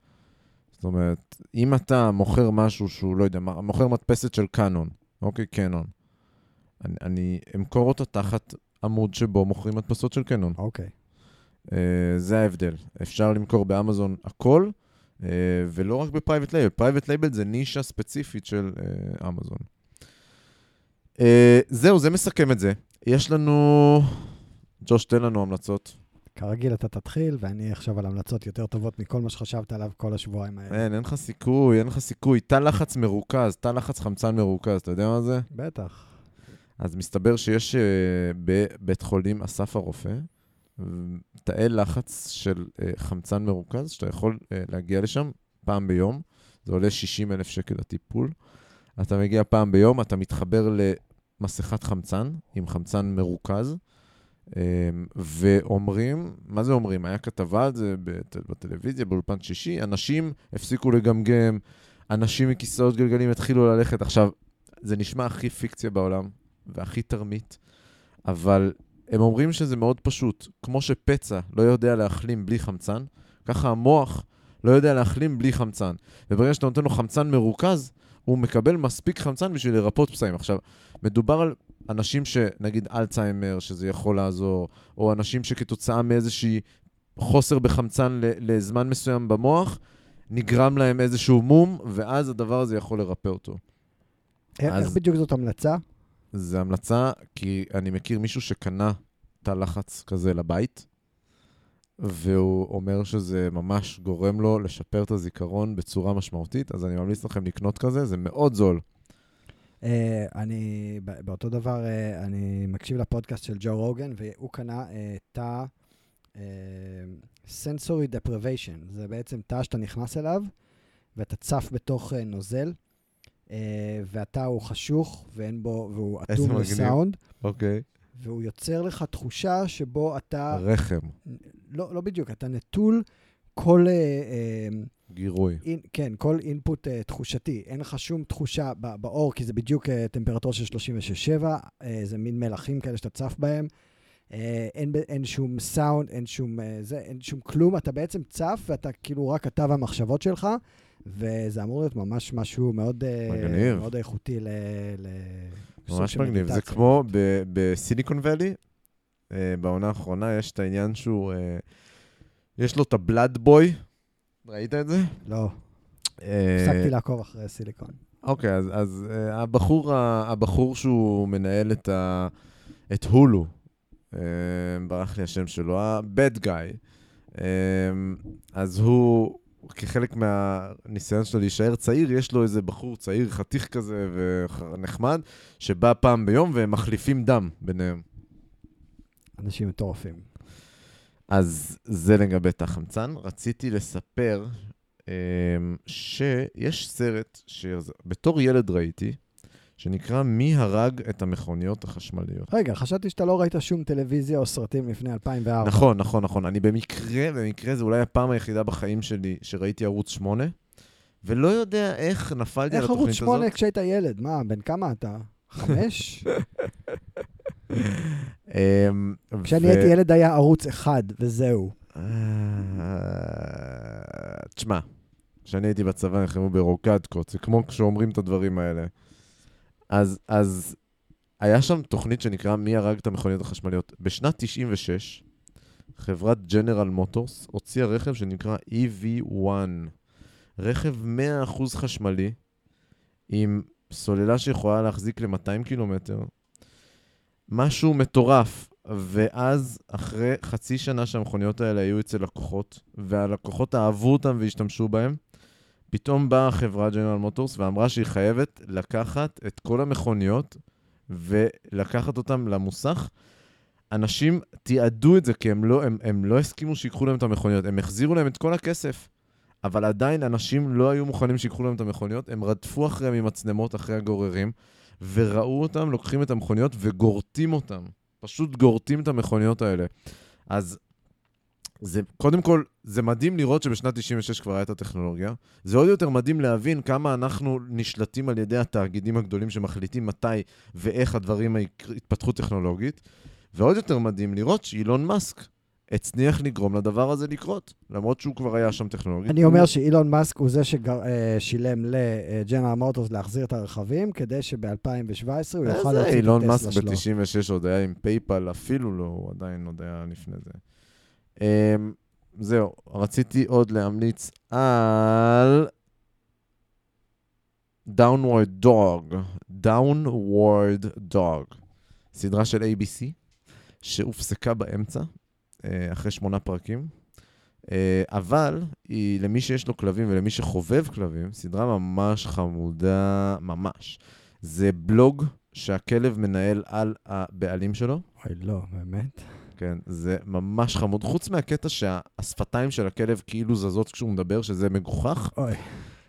זאת אומרת, אם אתה מוכר משהו שהוא, לא יודע, מוכר מדפסת של קאנון, אוקיי, קאנון, אני, אני אמכור אותה תחת עמוד שבו מוכרים מדפסות של קאנון. אוקיי. Uh, זה ההבדל. אפשר למכור באמזון הכל, אה, ולא רק ב private label, private label זה נישה ספציפית של אה, אמזון. אה, זהו, זה מסכם את זה. יש לנו... ג'וש, תן לנו המלצות. כרגיל אתה תתחיל, ואני אחשוב על המלצות יותר טובות מכל מה שחשבת עליו כל השבועיים האלה. אין, אין לך סיכוי, אין לך סיכוי. תא לחץ מרוכז, תא לחץ חמצן מרוכז, אתה יודע מה זה? בטח. אז מסתבר שיש uh, בבית חולים אסף הרופא תאי לחץ של uh, חמצן מרוכז, שאתה יכול uh, להגיע לשם פעם ביום. זה עולה 60 אלף שקל לטיפול. אתה מגיע פעם ביום, אתה מתחבר למסכת חמצן, עם חמצן מרוכז, um, ואומרים, מה זה אומרים? היה כתבה על זה בטל, בטלוויזיה, באולפן שישי, אנשים הפסיקו לגמגם, אנשים מכיסאות גלגלים התחילו ללכת. עכשיו, זה נשמע הכי פיקציה בעולם, והכי תרמית, אבל הם אומרים שזה מאוד פשוט. כמו שפצע לא יודע להחלים בלי חמצן, ככה המוח לא יודע להחלים בלי חמצן. וברגע שאתה נותן לו חמצן מרוכז, הוא מקבל מספיק חמצן בשביל לרפות פצעים. עכשיו, מדובר על אנשים שנגיד אלצהיימר, שזה יכול לעזור, או אנשים שכתוצאה מאיזושהי חוסר בחמצן לזמן מסוים במוח, נגרם להם איזשהו מום, ואז הדבר הזה יכול לרפא אותו. איך אז- בדיוק זאת המלצה? זה המלצה, כי אני מכיר מישהו שקנה תא לחץ כזה לבית, והוא אומר שזה ממש גורם לו לשפר את הזיכרון בצורה משמעותית, אז אני ממליץ לכם לקנות כזה, זה מאוד זול. אה, אני, באותו דבר, אה, אני מקשיב לפודקאסט של ג'ו רוגן, והוא קנה אה, תא sensory deprivation. זה בעצם תא שאתה נכנס אליו, ואתה צף בתוך נוזל, אה, והתא הוא חשוך, ואין בו, והוא אטום. לסאונד, אוקיי. והוא יוצר לך תחושה שבו אתה, רחם, לא, לא בדיוק, אתה נטול כל... אה, אה, גירוי. אין, כן, כל אינפוט uh, תחושתי. אין לך שום תחושה ב- באור, כי זה בדיוק uh, טמפרטורה של 36.7, uh, זה מין מלחים כאלה שאתה צף בהם. Uh, אין, אין שום סאונד, אין שום, uh, זה, אין שום כלום, אתה בעצם צף, ואתה כאילו רק אתה והמחשבות שלך, וזה אמור להיות ממש משהו מאוד, uh, מגניב. מאוד איכותי ל... ל ממש מגניב. זה. כמו ב- בסיליקון ואלי, אה, בעונה האחרונה יש את העניין שהוא, אה, יש לו את הבלאד בוי, ראית את זה? לא, אה, הפסקתי לעקוב אחרי סיליקון. אוקיי, אז, אז uh, הבחור, ה- הבחור שהוא מנהל את, ה, את הולו, uh, ברח לי השם שלו, ה-bad guy, uh, אז הוא, כחלק מהניסיון שלו להישאר צעיר, יש לו איזה בחור צעיר, חתיך כזה ונחמד, שבא פעם ביום והם מחליפים דם ביניהם. אנשים מטורפים. אז זה לגבי תא חמצן. רציתי לספר um, שיש סרט שבתור ילד ראיתי, שנקרא מי הרג את המכוניות החשמליות. רגע, חשבתי שאתה לא ראית שום טלוויזיה או סרטים לפני 2004. נכון, נכון, נכון. אני במקרה, במקרה זה אולי הפעם היחידה בחיים שלי שראיתי ערוץ 8, ולא יודע איך נפלתי על איך התוכנית ערוץ הזאת. 8 כשהיית ילד? מה, בן כמה אתה? חמש? אמ, כשאני הייתי ילד היה ערוץ אחד, וזהו. אה, תשמע, כשאני הייתי בצבא נלחמו ברוקדקות, זה כמו כשאומרים את הדברים האלה. אז, אז היה שם תוכנית שנקרא מי הרג את המכוניות החשמליות. בשנת 96, חברת ג'נרל מוטורס הוציאה רכב שנקרא EV1. רכב 100% חשמלי, עם סוללה שיכולה להחזיק ל-200 קילומטר. משהו מטורף. ואז, אחרי חצי שנה שהמכוניות האלה היו אצל לקוחות, והלקוחות אהבו אותם והשתמשו בהם, פתאום באה החברה ג'נרל מוטורס ואמרה שהיא חייבת לקחת את כל המכוניות ולקחת אותם למוסך. אנשים תיעדו את זה כי הם לא, הם, הם לא הסכימו שיקחו להם את המכוניות, הם החזירו להם את כל הכסף. אבל עדיין אנשים לא היו מוכנים שיקחו להם את המכוניות, הם רדפו אחריהם עם מצלמות אחרי הגוררים, וראו אותם לוקחים את המכוניות וגורטים אותם. פשוט גורטים את המכוניות האלה. אז זה, קודם כל, זה מדהים לראות שבשנת 96 כבר הייתה הטכנולוגיה. זה עוד יותר מדהים להבין כמה אנחנו נשלטים על ידי התאגידים הגדולים שמחליטים מתי ואיך הדברים יתפתחו טכנולוגית. ועוד יותר מדהים לראות שאילון מאסק הצליח לגרום לדבר הזה לקרות, למרות שהוא כבר היה שם טכנולוגית. אני אומר שאילון מאסק הוא זה ששילם לג'נרל מוטורס להחזיר את הרכבים, כדי שב-2017 הוא יוכל איזה להוציא את אילון הטסלה מאסק שלו. ב-96 עוד היה עם PayPal, אפילו לא, הוא עדיין עוד היה לפני זה. אמ, זהו, רציתי עוד להמליץ על Downward Dog, Downward Dog, סדרה של ABC, שהופסקה באמצע, אה, אחרי שמונה פרקים, אה, אבל היא, למי שיש לו כלבים ולמי שחובב כלבים, סדרה ממש חמודה, ממש. זה בלוג שהכלב מנהל על הבעלים שלו. אוי, לא, באמת? כן, זה ממש חמוד. חוץ מהקטע שהשפתיים של הכלב כאילו זזות כשהוא מדבר, שזה מגוחך, אוי.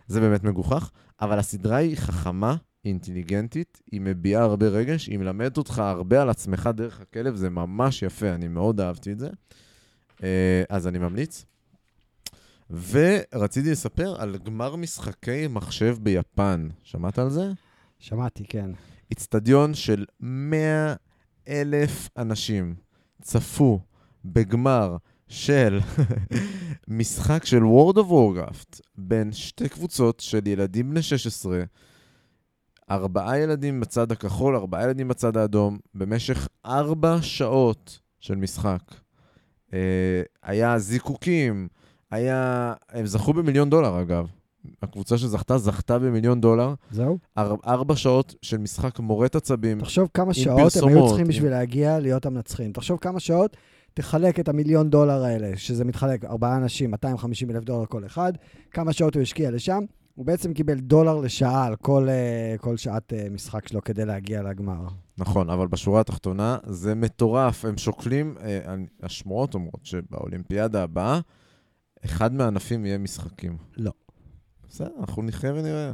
זה באמת מגוחך, אבל הסדרה היא חכמה, אינטליגנטית, היא מביעה הרבה רגש, היא מלמדת אותך הרבה על עצמך דרך הכלב, זה ממש יפה, אני מאוד אהבתי את זה. אה, אז אני ממליץ. ורציתי לספר על גמר משחקי מחשב ביפן. שמעת על זה? שמעתי, כן. איצטדיון של 100 אלף אנשים צפו בגמר של משחק של World of Warcraft בין שתי קבוצות של ילדים בני 16, ארבעה ילדים בצד הכחול, ארבעה ילדים בצד האדום, במשך ארבע שעות של משחק. אה, היה זיקוקים, היה... הם זכו במיליון דולר, אגב. הקבוצה שזכתה, זכתה במיליון דולר. זהו? אר, ארבע שעות של משחק מורט עצבים. תחשוב כמה שעות הם היו פרסומות, צריכים בשביל להגיע להיות המנצחים. תחשוב כמה שעות, תחלק את המיליון דולר האלה, שזה מתחלק, ארבעה אנשים, 250 אלף דולר כל אחד, כמה שעות הוא השקיע לשם. הוא בעצם קיבל דולר לשעה על כל, אה, כל שעת אה, משחק שלו כדי להגיע לגמר. נכון, אבל בשורה התחתונה זה מטורף. הם שוקלים, אה, השמועות אומרות שבאולימפיאדה הבאה, אחד מהענפים יהיה משחקים. לא. בסדר, אנחנו נחיה ונראה.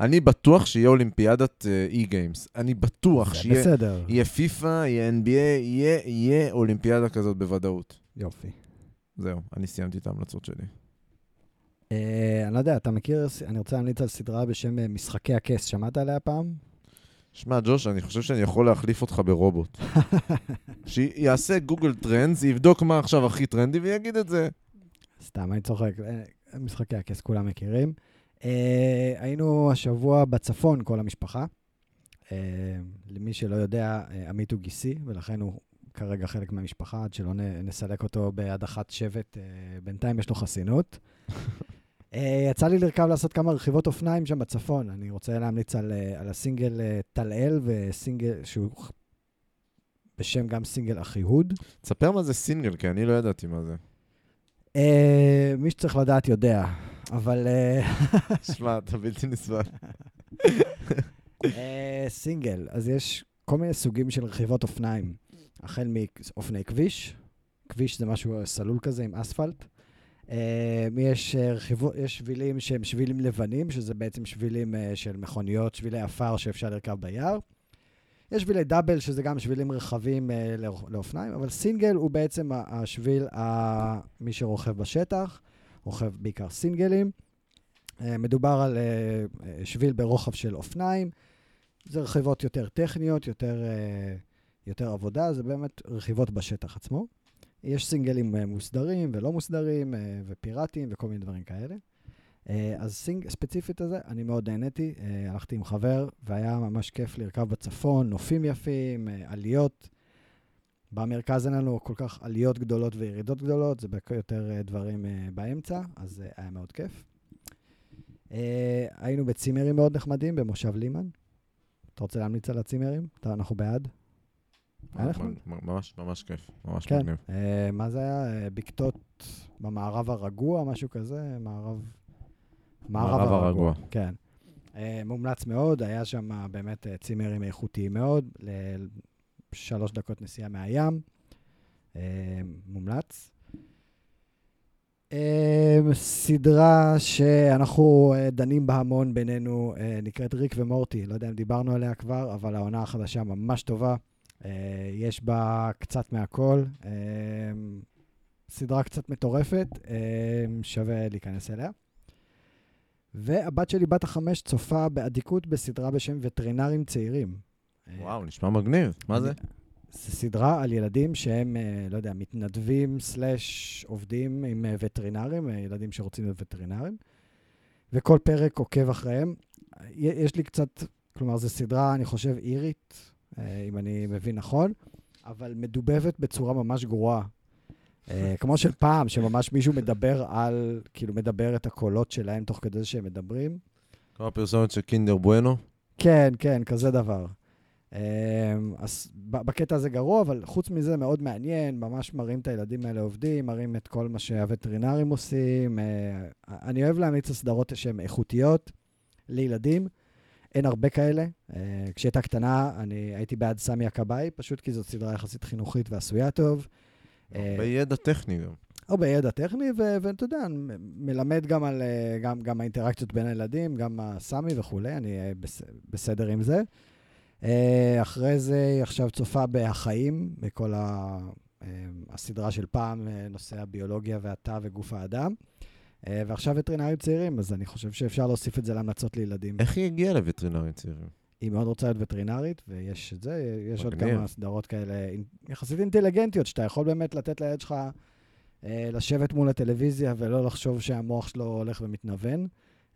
אני בטוח שיהיה אולימפיאדת אה, אי-גיימס. אני בטוח שיהיה בסדר. יהיה פיפא, יהיה NBA, יהיה, יהיה אולימפיאדה כזאת בוודאות. יופי. זהו, אני סיימתי את ההמלצות שלי. אה, אני לא יודע, אתה מכיר, אני רוצה להמליץ על סדרה בשם אה, משחקי הכס, שמעת עליה פעם? שמע, ג'וש, אני חושב שאני יכול להחליף אותך ברובוט. שיעשה Google Trends, יבדוק מה עכשיו הכי טרנדי ויגיד את זה. סתם, אני צוחק. אה, משחקי הכס, כולם מכירים. אה, היינו השבוע בצפון, כל המשפחה. אה, למי שלא יודע, אה, עמית הוא גיסי, ולכן הוא כרגע חלק מהמשפחה, עד שלא נ- נסלק אותו בהדחת שבט. אה, בינתיים יש לו חסינות. אה, יצא לי לרכב לעשות כמה רכיבות אופניים שם בצפון. אני רוצה להמליץ על, אה, על הסינגל טל-אל וסינגל שהוא בשם גם סינגל אחיהוד. תספר מה זה סינגל, כי אני לא ידעתי מה זה. אה, מי שצריך לדעת יודע, אבל אה, שמע, אתה בלתי נסבל. אה, סינגל, אז יש כל מיני סוגים של רכיבות אופניים, החל מאופני כביש, כביש זה משהו סלול כזה עם אספלט. אה, יש אה, רכיבות, יש שבילים שהם שבילים לבנים, שזה בעצם שבילים אה, של מכוניות, שבילי עפר שאפשר לרכב ביער. יש שבילי דאבל, שזה גם שבילים רחבים אה, לאופ- לאופניים, אבל סינגל הוא בעצם השביל, ה- מי שרוכב בשטח, רוכב בעיקר סינגלים. אה, מדובר על אה, אה, שביל ברוחב של אופניים. זה רכיבות יותר טכניות, יותר, אה, יותר עבודה, זה באמת רכיבות בשטח עצמו. יש סינגלים אה, מוסדרים ולא מוסדרים, אה, ופיראטיים וכל מיני דברים כאלה. אה, אז סינג, ספציפית הזה, אני מאוד נהניתי. אה, הלכתי עם חבר, והיה ממש כיף לרכב בצפון, נופים יפים, אה, עליות. במרכז אין לנו כל כך עליות גדולות וירידות גדולות, זה יותר דברים באמצע, אז היה מאוד כיף. היינו בצימרים מאוד נחמדים במושב לימן. אתה רוצה להמליץ על הצימרים? אנחנו בעד. ממש, ממש כיף. ממש כן. מגניב. מה זה היה? בקתות במערב הרגוע, משהו כזה? מערב... מערב הרגוע. כן. אה, מומלץ מאוד, היה שם באמת אה, צימרים איכותיים מאוד, לשלוש דקות נסיעה מהים. אה, מומלץ. אה, סדרה שאנחנו אה, דנים בה המון בינינו, אה, נקראת ריק ומורטי. לא יודע אם דיברנו עליה כבר, אבל העונה החדשה ממש טובה. אה, יש בה קצת מהכל. אה, סדרה קצת מטורפת, אה, שווה להיכנס אליה. והבת שלי, בת החמש, צופה באדיקות בסדרה בשם וטרינרים צעירים. וואו, נשמע מגניב. מה זה? זו סדרה על ילדים שהם, אה, לא יודע, מתנדבים סלאש עובדים עם אה, וטרינרים, אה, ילדים שרוצים להיות וטרינרים, וכל פרק עוקב אחריהם. יש לי קצת, כלומר, זו סדרה, אני חושב, אירית, אם אני מבין נכון, אבל מדובבת בצורה ממש גרועה. אה, כמו של פעם, שממש מישהו מדבר על, כאילו מדבר את הקולות שלהם תוך כדי שהם מדברים. כמו הפרסומת של קינדר בואנו. כן, כן, כזה דבר. אה, אז בקטע הזה גרוע, אבל חוץ מזה מאוד מעניין, ממש מראים את הילדים האלה עובדים, מראים את כל מה שהווטרינרים עושים. אה, אני אוהב להמליץ לסדרות שהן איכותיות לילדים. אין הרבה כאלה. כשהייתה קטנה, אני הייתי בעד סמי הכבאי, פשוט כי זאת סדרה יחסית חינוכית ועשויה טוב. הרבה ידע טכני גם. הרבה ידע טכני, ואתה יודע, מלמד גם על אה, גם, גם האינטראקציות בין הילדים, גם הסמי וכולי, אני אה, בס, בסדר עם זה. אה, אחרי זה, עכשיו צופה בהחיים, בכל ה, הסדרה של פעם, נושא הביולוגיה והתא וגוף האדם. ועכשיו וטרינרים צעירים, אז אני חושב שאפשר להוסיף את זה להמלצות לילדים. איך היא הגיעה לווטרינרים צעירים? היא מאוד רוצה להיות וטרינרית, ויש את זה, יש עוד כמה סדרות כאלה יחסית אינטליגנטיות, שאתה יכול באמת לתת לילד שלך אה, לשבת מול הטלוויזיה ולא לחשוב שהמוח שלו הולך ומתנוון,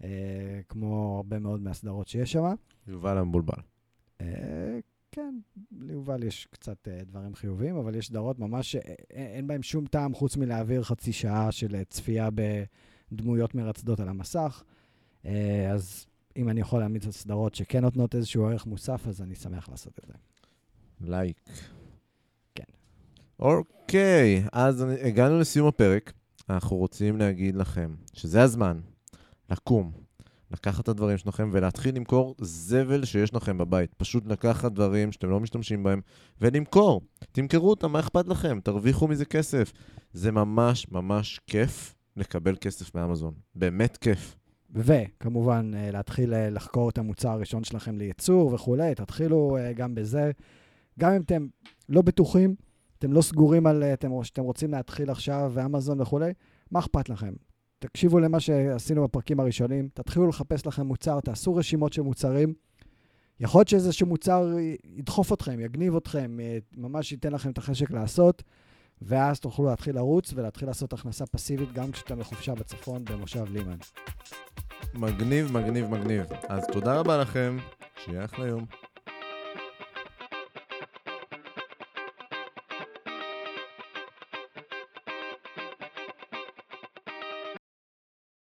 אה, כמו הרבה מאוד מהסדרות שיש שם. יובל המבולבל. אה, כן, ליובל יש קצת אה, דברים חיוביים, אבל יש סדרות ממש שאין בהם שום טעם חוץ מלהעביר חצי שעה של צפייה בדמויות מרצדות על המסך. אה, אז אם אני יכול להעמיד את הסדרות שכן נותנות איזשהו ערך מוסף, אז אני שמח לעשות את זה. לייק. כן. אוקיי, אז הגענו לסיום הפרק. אנחנו רוצים להגיד לכם שזה הזמן לקום, לקחת את הדברים שלכם ולהתחיל למכור זבל שיש לכם בבית. פשוט לקחת דברים שאתם לא משתמשים בהם ולמכור. תמכרו אותם, מה אכפת לכם? תרוויחו מזה כסף. זה ממש ממש כיף לקבל כסף מאמזון. באמת כיף. וכמובן, אה, להתחיל אה, לחקור את המוצר הראשון שלכם לייצור וכולי, תתחילו אה, גם בזה. גם אם אתם לא בטוחים, אתם לא סגורים על, אתם, שאתם רוצים להתחיל עכשיו ואמזון וכולי, מה אכפת לכם? תקשיבו למה שעשינו בפרקים הראשונים, תתחילו לחפש לכם מוצר, תעשו רשימות של מוצרים. יכול להיות שאיזשהו מוצר ידחוף אתכם, יגניב אתכם, ממש ייתן לכם את החשק לעשות, ואז תוכלו להתחיל לרוץ ולהתחיל לעשות הכנסה פסיבית גם כשאתם בחופשה בצפון במושב לימן. מגניב, מגניב, מגניב. אז תודה רבה לכם, שיהיה אחלה יום.